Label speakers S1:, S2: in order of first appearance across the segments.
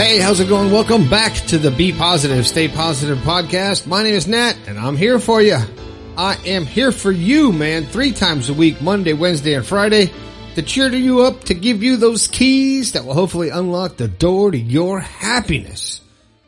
S1: Hey, how's it going? Welcome back to the Be Positive, Stay Positive podcast. My name is Nat and I'm here for you. I am here for you, man, three times a week, Monday, Wednesday, and Friday to cheer you up, to give you those keys that will hopefully unlock the door to your happiness.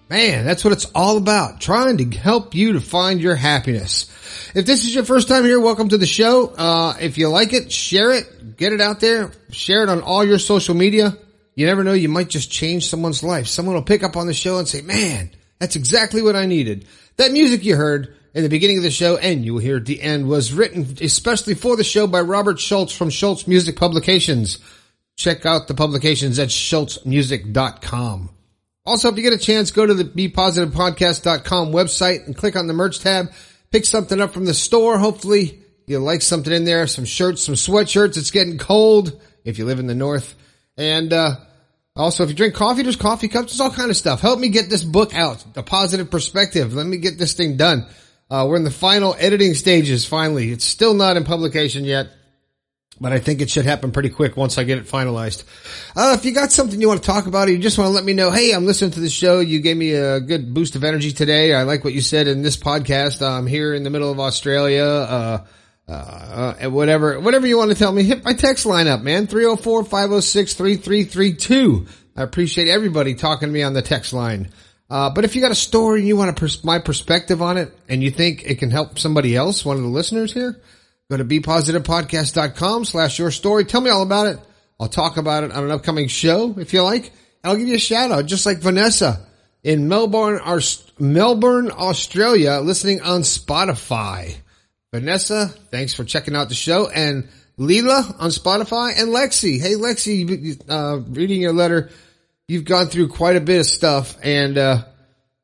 S1: Man, that's what it's all about. Trying to help you to find your happiness. If this is your first time here, welcome to the show. Uh, if you like it, share it, get it out there, share it on all your social media. You never know, you might just change someone's life. Someone will pick up on the show and say, man, that's exactly what I needed. That music you heard in the beginning of the show and you will hear at the end was written especially for the show by Robert Schultz from Schultz Music Publications. Check out the publications at schultzmusic.com. Also, if you get a chance, go to the BePositivePodcast.com website and click on the merch tab. Pick something up from the store. Hopefully you like something in there, some shirts, some sweatshirts. It's getting cold if you live in the north. And, uh, also, if you drink coffee, there's coffee cups. There's all kind of stuff. Help me get this book out. A positive perspective. Let me get this thing done. Uh, we're in the final editing stages. Finally, it's still not in publication yet, but I think it should happen pretty quick once I get it finalized. Uh, if you got something you want to talk about, or you just want to let me know, hey, I'm listening to the show. You gave me a good boost of energy today. I like what you said in this podcast. I'm here in the middle of Australia. Uh, uh, whatever, whatever you want to tell me, hit my text line up, man. 304-506-3332. I appreciate everybody talking to me on the text line. Uh, but if you got a story and you want pers- my perspective on it and you think it can help somebody else, one of the listeners here, go to bepositivepodcast.com slash your story. Tell me all about it. I'll talk about it on an upcoming show if you like. I'll give you a shout out, just like Vanessa in Melbourne, our, Melbourne, Australia, listening on Spotify. Vanessa, thanks for checking out the show. And Leela on Spotify and Lexi. Hey, Lexi, uh, reading your letter, you've gone through quite a bit of stuff and, uh,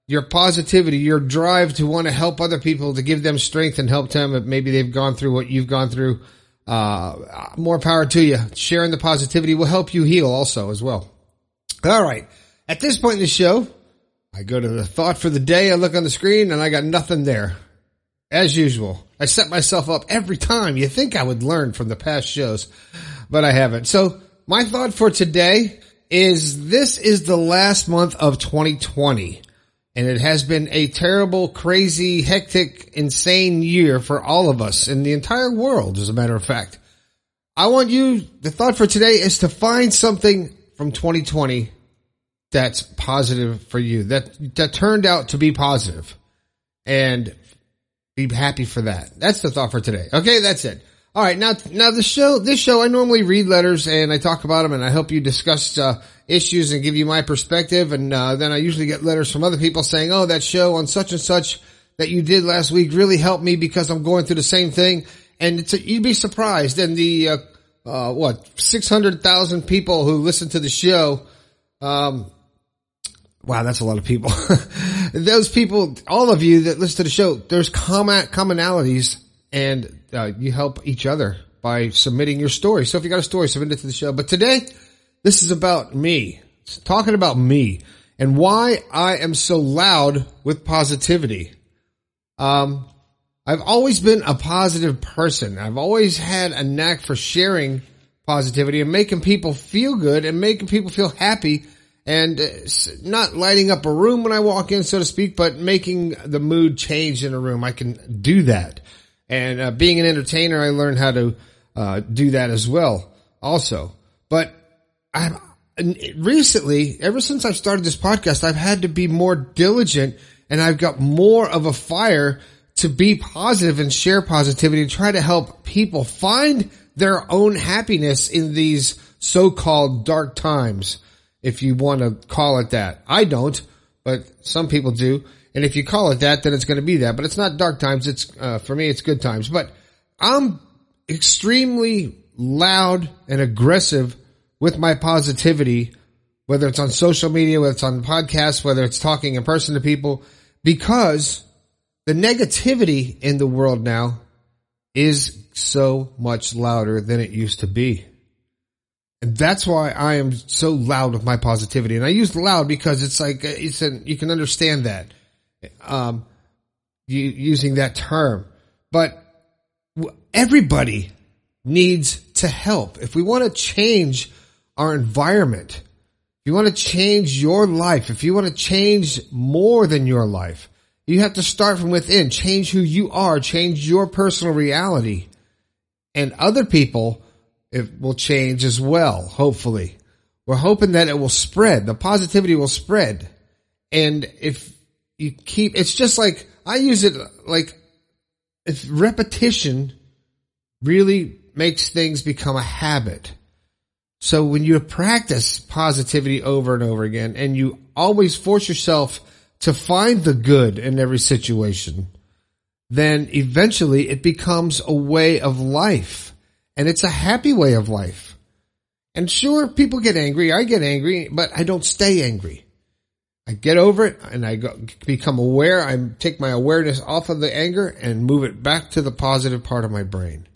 S1: your positivity, your drive to want to help other people, to give them strength and help them if maybe they've gone through what you've gone through. Uh, more power to you. Sharing the positivity will help you heal also as well. All right. At this point in the show, I go to the thought for the day. I look on the screen and I got nothing there. As usual, I set myself up every time. You think I would learn from the past shows, but I haven't. So my thought for today is this is the last month of 2020 and it has been a terrible, crazy, hectic, insane year for all of us in the entire world, as a matter of fact. I want you, the thought for today is to find something from 2020 that's positive for you, that, that turned out to be positive and be happy for that. That's the thought for today. Okay. That's it. All right. Now, now the show, this show, I normally read letters and I talk about them and I help you discuss, uh, issues and give you my perspective. And, uh, then I usually get letters from other people saying, Oh, that show on such and such that you did last week really helped me because I'm going through the same thing. And it's a, you'd be surprised. And the, uh, uh, what, 600,000 people who listen to the show, um, Wow, that's a lot of people. Those people, all of you that listen to the show, there's common commonalities and uh, you help each other by submitting your story. So if you got a story, submit it to the show. But today, this is about me. It's talking about me and why I am so loud with positivity. Um, I've always been a positive person. I've always had a knack for sharing positivity and making people feel good and making people feel happy and uh, not lighting up a room when I walk in, so to speak, but making the mood change in a room. I can do that. And uh, being an entertainer, I learned how to uh, do that as well, also. But I've recently, ever since I've started this podcast, I've had to be more diligent, and I've got more of a fire to be positive and share positivity and try to help people find their own happiness in these so-called dark times, if you want to call it that. I don't, but some people do. And if you call it that, then it's going to be that. But it's not dark times. It's, uh, for me, it's good times. But I'm extremely loud and aggressive with my positivity, whether it's on social media, whether it's on podcasts, whether it's talking in person to people, because the negativity in the world now is so much louder than it used to be. And that's why I am so loud with my positivity. And I use loud because it's like, it's an, you can understand that um, using that term. But everybody needs to help. If we want to change our environment, if you want to change your life, if you want to change more than your life, you have to start from within, change who you are, change your personal reality. And other people, it will change as well, hopefully. We're hoping that it will spread. The positivity will spread. And if you keep, it's just like, I use it like, if repetition really makes things become a habit. So when you practice positivity over and over again and you always force yourself to find the good in every situation, then eventually it becomes a way of life and it's a happy way of life. And sure, people get angry. I get angry, but I don't stay angry. I get over it and I go, become aware. I take my awareness off of the anger and move it back to the positive part of my brain.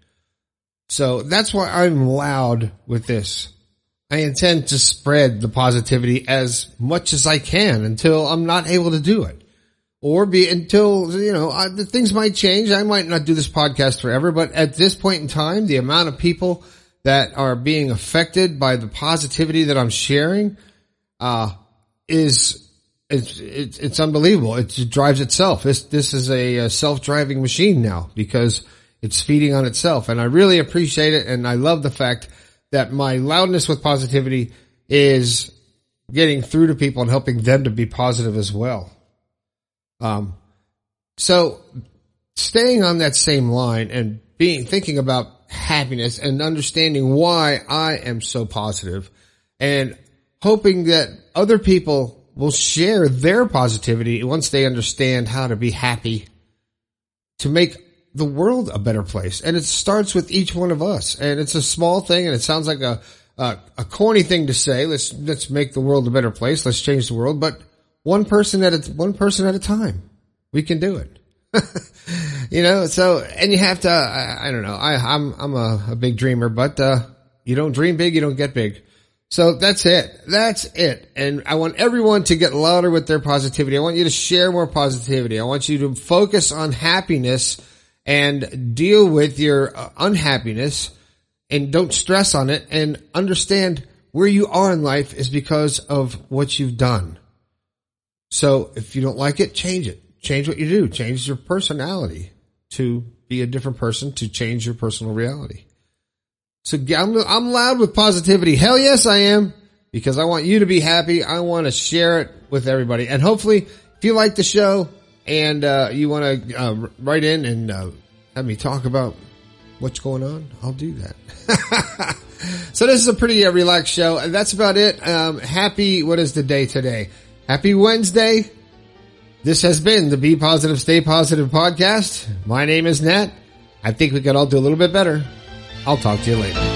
S1: So that's why I'm loud with this. I intend to spread the positivity as much as I can until I'm not able to do it. Or be until, you know, I, the things might change. I might not do this podcast forever, but at this point in time, the amount of people that are being affected by the positivity that I'm sharing, uh, is, it's, it's, it's unbelievable. It drives itself. This, this is a self-driving machine now because it's feeding on itself. And I really appreciate it. And I love the fact that my loudness with positivity is getting through to people and helping them to be positive as well. Um, so staying on that same line and being, thinking about happiness and understanding why I am so positive and hoping that other people will share their positivity once they understand how to be happy to make the world a better place. And it starts with each one of us. And it's a small thing and it sounds like a, a, a corny thing to say. Let's, let's make the world a better place. Let's change the world. But one person at a, one person at a time, we can do it. you know, so, and you have to, I, I don't know, I, I'm, I'm a, a big dreamer, but, uh, you don't dream big, you don't get big. So that's it. That's it. And I want everyone to get louder with their positivity. I want you to share more positivity. I want you to focus on happiness and deal with your uh, unhappiness and don't stress on it and understand where you are in life is because of what you've done. So if you don't like it, change it. Change what you do. Change your personality to be a different person to change your personal reality. So I'm, I'm loud with positivity. Hell yes, I am because I want you to be happy. I want to share it with everybody. And hopefully if you like the show, and uh, you want to uh, write in and uh, have me talk about what's going on, I'll do that. so this is a pretty uh, relaxed show. And that's about it. Um, happy, what is the day today? Happy Wednesday. This has been the Be Positive, Stay Positive podcast. My name is Nat. I think we could all do a little bit better. I'll talk to you later.